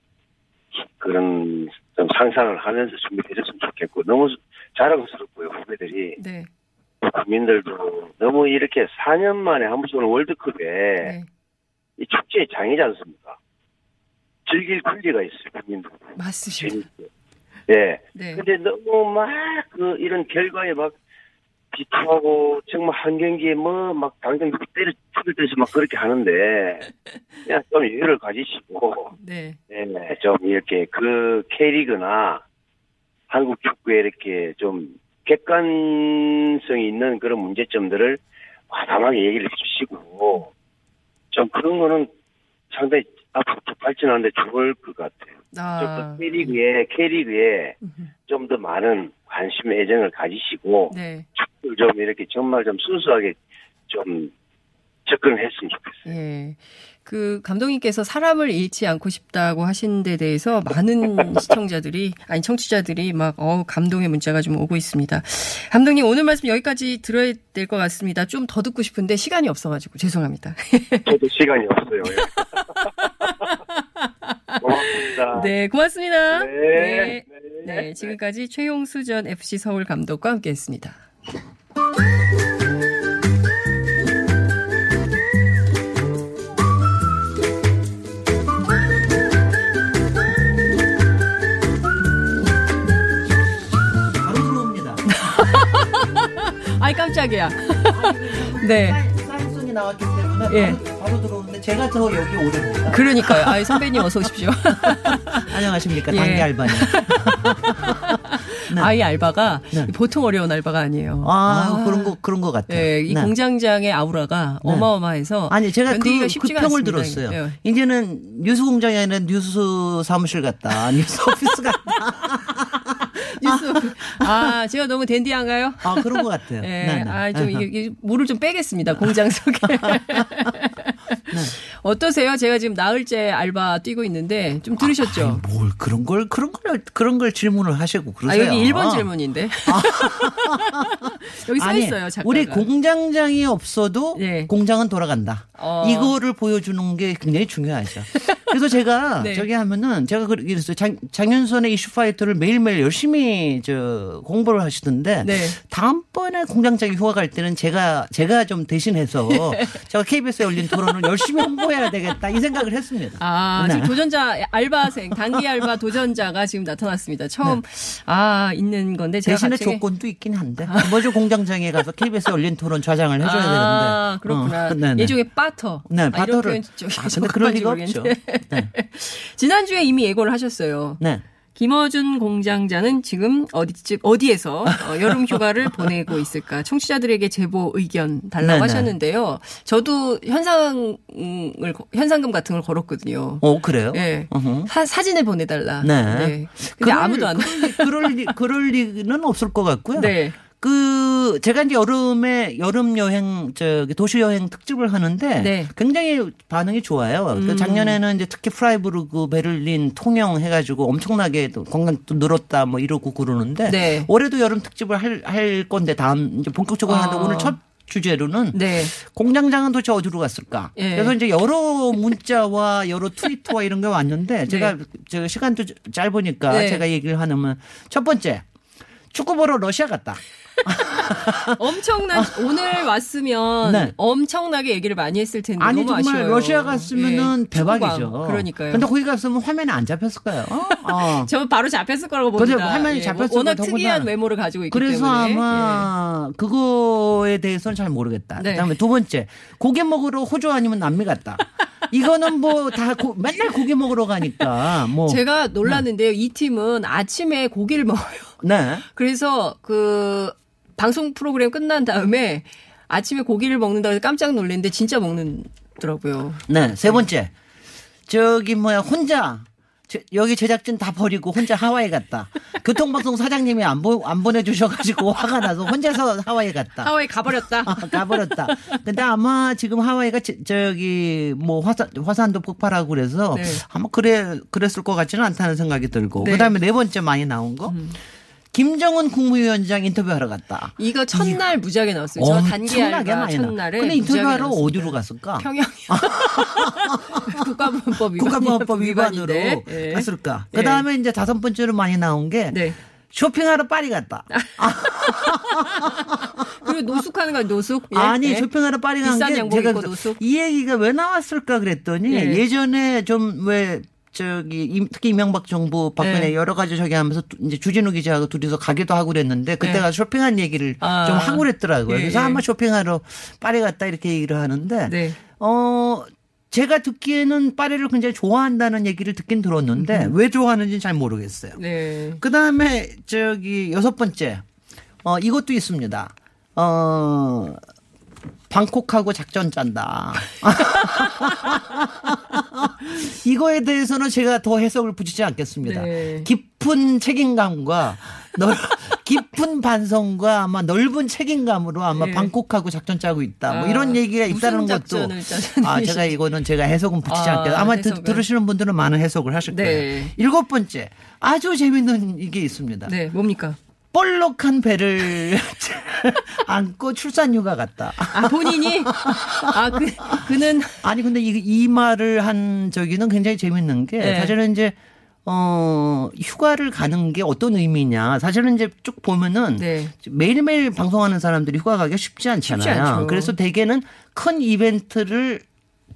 그런 좀 상상을 하면서 준비해줬으면 좋겠고, 너무 자랑스럽고요, 후배들이. 네. 국민들도 너무 이렇게 4년 만에 한 번씩 오는 월드컵에 네. 이 축제의 장이지 않습니까? 즐길 권리가 있어요, 국민들. 맞습니다. 예. 네. 근데 너무 막 그 이런 결과에 막 비토하고 정말 한 경기에 뭐 막 당장 때려 죽일 듯이 막 그렇게 하는데 그냥 좀 여유를 가지시고 네. 예, 좀 이렇게 그 K리그나 한국 축구에 이렇게 좀 객관성이 있는 그런 문제점들을 과감하게 얘기를 해주시고 좀 그런 거는 상당히 앞으로 더 발전하는데 좋을 것 같아요. 아. 좀더 K리그에 K리그에 좀 더 많은 관심 애정을 가지시고 네. 축구를 좀 이렇게 정말 좀 순수하게 좀 접근을 했으면 좋겠어요. 예. 그 감독님께서 사람을 잃지 않고 싶다고 하신 데 대해서 많은 시청자들이 아니 청취자들이 막 어 감동의 문자가 좀 오고 있습니다. 감독님 오늘 말씀 여기까지 들어야 될 것 같습니다. 좀 더 듣고 싶은데 시간이 없어 가지고 죄송합니다. 저도 시간이 없어요. 예. 고맙습니다. 네, 고맙습니다. 네. 네. 네, 지금까지 최용수 전 FC 서울 감독과 함께 했습니다. 바로 들어옵니다. 아이 깜짝이야. 네. 사인송이 나왔기 때문에 예. 바로, 바로 들어오는데 제가 더 여기 오래입니다. 그러니까요. 아이 선배님 어서 오십시오. 안녕하십니까 예. 단기 알바니. 아이 알바가 네. 보통 어려운 알바가 아니에요. 아, 그런 거 그런 것 같아요. 네, 이 네. 공장장의 아우라가 네. 어마어마해서 아니 제가 그, 그 평을 않습니다. 들었어요. 예. 이제는 뉴스 공장이 아니라 뉴스 사무실 같다. 뉴스 오피스 같다. 뉴스 아 제가 너무 댄디한가요? 아 그런 것 같아요. 네, 네, 네. 아 좀 이게, 이게 물을 좀 빼겠습니다 공장 속에. 어떠세요? 제가 지금 나흘째 알바 뛰고 있는데 좀 들으셨죠? 뭘 그런 걸 그런 걸 그런 걸 질문을 하시고 아, 그러세요. 여기 1번 질문인데. 여기 써 아니, 있어요, 작가가. 우리 공장장이 없어도 네. 공장은 돌아간다. 어. 이거를 보여주는 게 굉장히 중요하죠. 그래서 제가 네. 저기 하면은 제가 그- 그랬어요. 장, 장윤선의 이슈 파이터를 매일매일 열심히 저 공부를 하시던데 네. 다음번에 공장장이 휴가 갈 때는 제가 제가 좀 대신해서 제가 KBS에 올린 토론을 열심히 홍보해야 되겠다 이 생각을 했습니다. 아, 네. 지금 도전자 알바생, 단기 알바 도전자가 지금 나타났습니다. 처음 아 있는 건데 대신에 조건도 있긴 한데 먼저 공장장에 가서 KBS에 올린 토론 좌장을 해줘야 아, 되는데 그렇구나. 어. 일종의 빠터. 네, 아, 이런. 표현 아, 근데 그럴 리가 없죠. 모르겠는데. 지난주에 이미 예고를 하셨어요. 네. 김어준 공장장은 지금 어디쯤 어디에서 어, 여름 휴가를 보내고 있을까? 청취자들에게 제보 의견 달라고 네네. 하셨는데요. 저도 현상을 현상금 같은 걸 걸었거든요. 어 그래요? 예. 사, 사진을 보내달라. 네. 근데 그럴- 아무도 안. 그럴, 리- 그럴, 리, 그럴 리는 없을 것 같고요. 네. 그 제가 이제 여름에 여름 여행 저기 도시 여행 특집을 하는데 네. 굉장히 반응이 좋아요. 그 음. 작년에는 이제 특히 프라이부르그 베를린 통영 해가지고 엄청나게 또 관광도 늘었다 뭐 이러고 그러는데 네. 올해도 여름 특집을 할, 할 건데 다음 이제 본격적으로 아. 하는데 오늘 첫 주제로는 네. 공장장은 도대체 어디로 갔을까? 예. 그래서 이제 여러 문자와 여러 트위터와 이런 게 왔는데 제가 네. 제가 시간도 짧으니까 네. 제가 얘기를 하면 첫 번째 축구 보러 러시아 갔다. 엄청난 오늘 왔으면 네. 엄청나게 얘기를 많이 했을 텐데 아니 정말 아쉬워요. 러시아 갔으면은 예, 대박이죠. 축구광. 그러니까요. 근데 거기 갔으면 화면에 안 잡혔을 거예요. 어. 저 바로 잡혔을 거라고 봅니다. 화면이 예, 잡혔을 워낙 특이한. 외모를 가지고 있기 그래서 때문에. 예. 아마 그거에 대해서는 잘 모르겠다. 네. 그다음에 두 번째 고기 먹으러 호주 아니면 남미 갔다. 이거는 뭐 다 맨날 고기 먹으러 가니까 뭐 제가 놀랐는데요. 이 팀은 아침에 고기를 먹어요. 네. 그래서 그 방송 프로그램 끝난 다음에 아침에 고기를 먹는다고 해서 깜짝 놀랐는데 진짜 먹는더라고요. 네, 세 번째. 저기 뭐야 혼자 제- 여기 제작진 다 버리고 혼자 하와이 갔다. 교통방송 사장님이 안, 보, 안 보내주셔가지고 화가 나서 혼자서 하와이 갔다. 하와이 가버렸다. 가버렸다. 근데 아마 지금 하와이가 저- 저기 뭐 화산, 화산도 폭발하고 그래서 네. 아마 그래, 그랬을 것 같지는 않다는 생각이 들고. 네. 그 다음에 네 번째 많이 나온 거. 김정은 국무위원장 인터뷰하러 갔다. 이거 첫날 무지하게 나왔어요. 저 단기 알바. 첫날에 근데 인터뷰하러. 어디로 갔을까? 평양 국가보안법 위반 국가보안법 위반으로. 예. 갔을까? 예. 그 다음에 이제 다섯 번째로 많이 나온 게 네. 쇼핑하러 파리 갔다. 그리고 노숙하는 거 노숙? 예? 아니 예? 쇼핑하러 파리 간 게 제가 노숙? 이 얘기가 왜 나왔을까 그랬더니 예. 예. 전에 좀 왜 저기 임- 특히 이명박 정부 박근혜 예. 여러 가지 저기 하면서 두- 이제 주진우 기자하고 둘이서 가기도 하고 그랬는데 그때가 예. 쇼핑한 얘기를 아. 좀 하고 그랬더라고요. 예, 그래서 예. 아마 쇼핑하러 파리 갔다 이렇게 얘기를 하는데 네. 어 제가 듣기에는 파리를 굉장히 좋아한다는 얘기를 듣긴 들었는데 왜 좋아하는지 잘 모르겠어요. 네. 그 다음에 저기 여섯 번째 어 이것도 있습니다. 어 방콕하고 작전 짠다. 이거에 대해서는 제가 더 해석을 붙이지 않겠습니다. 네. 깊은 책임감과 넓, 깊은 반성과 아마 넓은 책임감으로 아마 네. 방콕하고 작전 짜고 있다. 뭐 아, 이런 얘기가 무슨 있다는 것도 아 제가? 이거는 제가 해석은 붙이지 아, 않겠습니다. 아마 드. 들으시는 분들은 많은 해석을 하실 네. 거예요. 일곱 번째 아주 재밌는 이게 있습니다. 네, 뭡니까? 볼록한 배를 안고 출산휴가 갔다. 아, 본인이? 아, 그, 그는. 아니, 근데 이, 이 말을 한 저기는 굉장히 재밌는 게 네. 사실은 이제 어, 휴가를 가는 게 어떤 의미냐. 사실은 이제 쭉 보면은 네. 매일매일 방송하는 사람들이 휴가 가기가 쉽지 않잖아요. 쉽지. 그래서 대개는 큰 이벤트를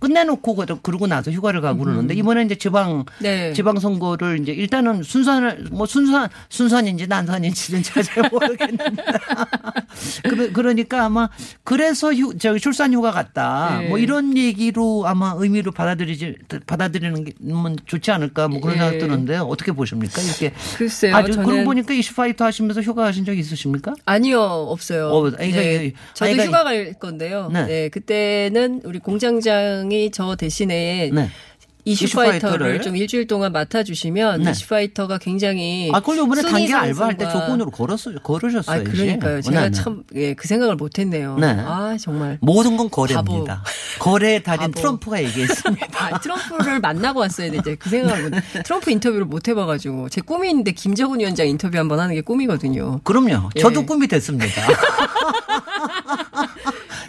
끝내놓고 그러- 그러고 나서 휴가를 가고 그러는데 이번에 이제 지방 네. 지방 선거를 이제 일단은 순산을 뭐 순산 순산인지 난산인지는 잘 모르겠는데 그러, 그러니까 아마 그래서 휴 저기 출산 휴가 갔다 네. 뭐 이런 얘기로 아마 의미로 받아들이지 받아들이는 게 음, 좋지 않을까 뭐 그런 예. 생각 드는데요 어떻게 보십니까 이렇게 글쎄요. 아주 그러고 보니까 이슈파이터 하시면서 휴가 가신 적 있으십니까? 아니요, 없어요. 어, 그러니까 네, 이- 저도 그러니까 휴가 갈 건데요. 네. 네. 그때는 우리 공장장 이 저 대신에 네. 이슈파이터를. 좀 일주일 동안 맡아주시면 네. 이슈파이터가 굉장히 아, 그걸 순위 단기 알바할 때 조건으로 걸었어요. 걸으셨어요. 아, 그러니까요. 이제. 제가 네, 네. 참, 예, 그 생각을 못 했네요. 네. 아, 정말. 모든 건 거래입니다. 거래의 달인 바보. 트럼프가 얘기했습니다. 아, 트럼프를 만나고 왔어야 되는데 그 생각을 못, 트럼프 인터뷰를 못 해봐가지고 제 꿈이 있는데 김정은 위원장 인터뷰 한번 하는 게 꿈이거든요. 그럼요. 예. 저도 꿈이 됐습니다.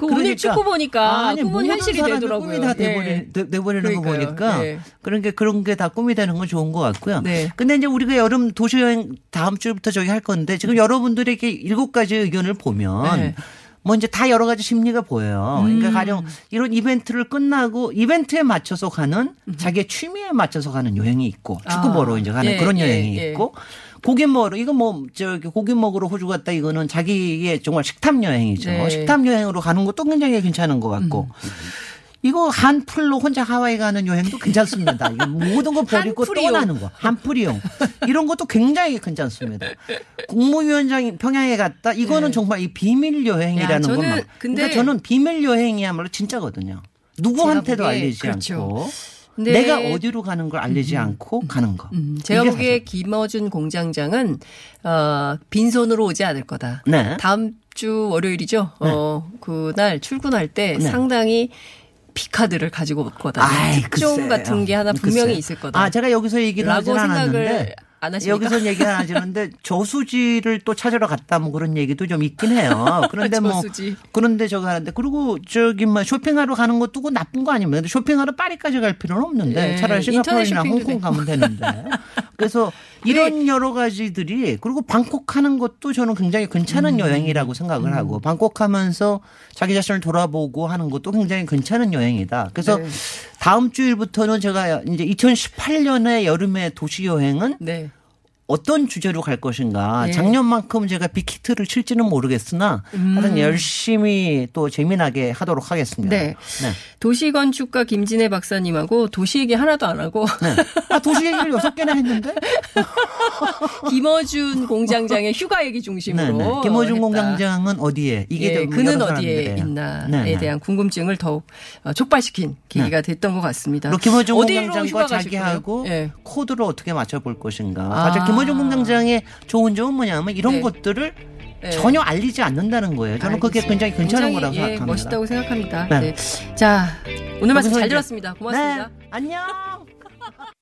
그 오늘 축구 보니까 아니, 꿈은 현실이 되더라고요. 꿈이 다 예. 돼버리, 돼- 돼버리는 거 그러니까요. 보니까 예. 그런 게 그런 게 다 꿈이 되는 건 좋은 것 같고요. 네. 근데 이제 우리가 여름 도시 여행 다음 주부터 저기 할 건데 지금 여러분들에게 일곱 가지 의견을 보면 네. 뭐 이제 다 여러 가지 심리가 보여요. 그러니까 음. 가령 이런 이벤트를 끝나고 이벤트에 맞춰서 가는 자기의 취미에 맞춰서 가는 여행이 있고 축구 아. 보러 이제 가는 예, 그런 예, 여행이 예. 있고 고기 먹으러 이거 뭐 저기 고기 먹으러 호주 갔다 이거는 자기의 정말 식탐 여행이죠. 네. 식탐 여행으로 가는 것도 굉장히 괜찮은 것 같고. 음. 이거 한 풀로 혼자 하와이 가는 여행도 괜찮습니다. 모든 거 버리고. 떠나는 거. 한풀이용. 이런 것도 굉장히 괜찮습니다. 국무위원장이 평양에 갔다. 이거는 정말 이 비밀 여행이라는 네. 야, 것만. 근데- 그러니까 저는 비밀 여행이야말로 진짜거든요. 누구한테도 알리지 그렇죠. 않고 근데- 내가 어디로 가는 걸 알리지 않고 가는 거. 음, 제가 이게 보기에 김어준 공장장은 어, 빈손으로 오지 않을 거다. 네. 다음 주 월요일이죠. 어, 그날 출근할 때 네. 상당히 피카드를 가지고 올 거다. 아이, 특종 글쎄요. 같은 게 하나 분명히 글쎄요. 있을 거다. 아, 제가 여기서 얘기를 라고 하진 생각을 않았는데 안 하십니까? 여기서 얘기 안 하시는데 저수지를 또 찾으러 갔다 뭐 그런 얘기도 좀 있긴 해요. 그런데 뭐. 그런데 저거 하는데 그리고 저기 뭐 쇼핑하러 가는 것도 그 나쁜 거 아닙니다. 근데 쇼핑하러 파리까지 갈 필요는 없는데 예, 차라리 싱가포르나 홍콩 돼. 가면 되는데. 그래서 이런 여러 가지들이 그리고 방콕 하는 것도 저는 굉장히 괜찮은 음. 여행이라고 생각을 하고 방콕 하면서 자기 자신을 돌아보고 하는 것도 굉장히 괜찮은 여행이다. 그래서 네. 다음 주일부터는 제가 이제 2018년의 여름의 도시 여행은 네. 어떤 주제로 갈 것인가. 예. 작년만큼 제가 빅히트를 칠지는 모르겠으나 음. 하여튼 열심히 또 재미나게 하도록 하겠습니다. 네. 도시건축가 김진애 박사님하고 도시 얘기 하나도 안 하고 아, 도시 얘기를 여섯 개나 했는데? 김어준 공장장의 휴가 얘기 중심으로 네, 네. 김호중 했다. 공장장은 어디에? 이게 예, 좀 그는 어디에 사람들이에요. 있나에 네, 네. 대한 궁금증을 더욱 어, 촉발시킨 계기가 됐던 것 같습니다. 어디로 공장장과 자기하고 거예요? 예. 코드를 어떻게 맞춰볼 것인가. 아. 사실 김호중 공장장의 좋은 점은 뭐냐면 이런 네. 것들을 네. 전혀 알리지 않는다는 거예요. 저는 그게 굉장히 괜찮은 굉장히, 거라고 예, 생각합니다. 멋있다고 생각합니다. 네. 네. 자, 오늘 말씀 잘 들었습니다. 고맙습니다. 네, 안녕.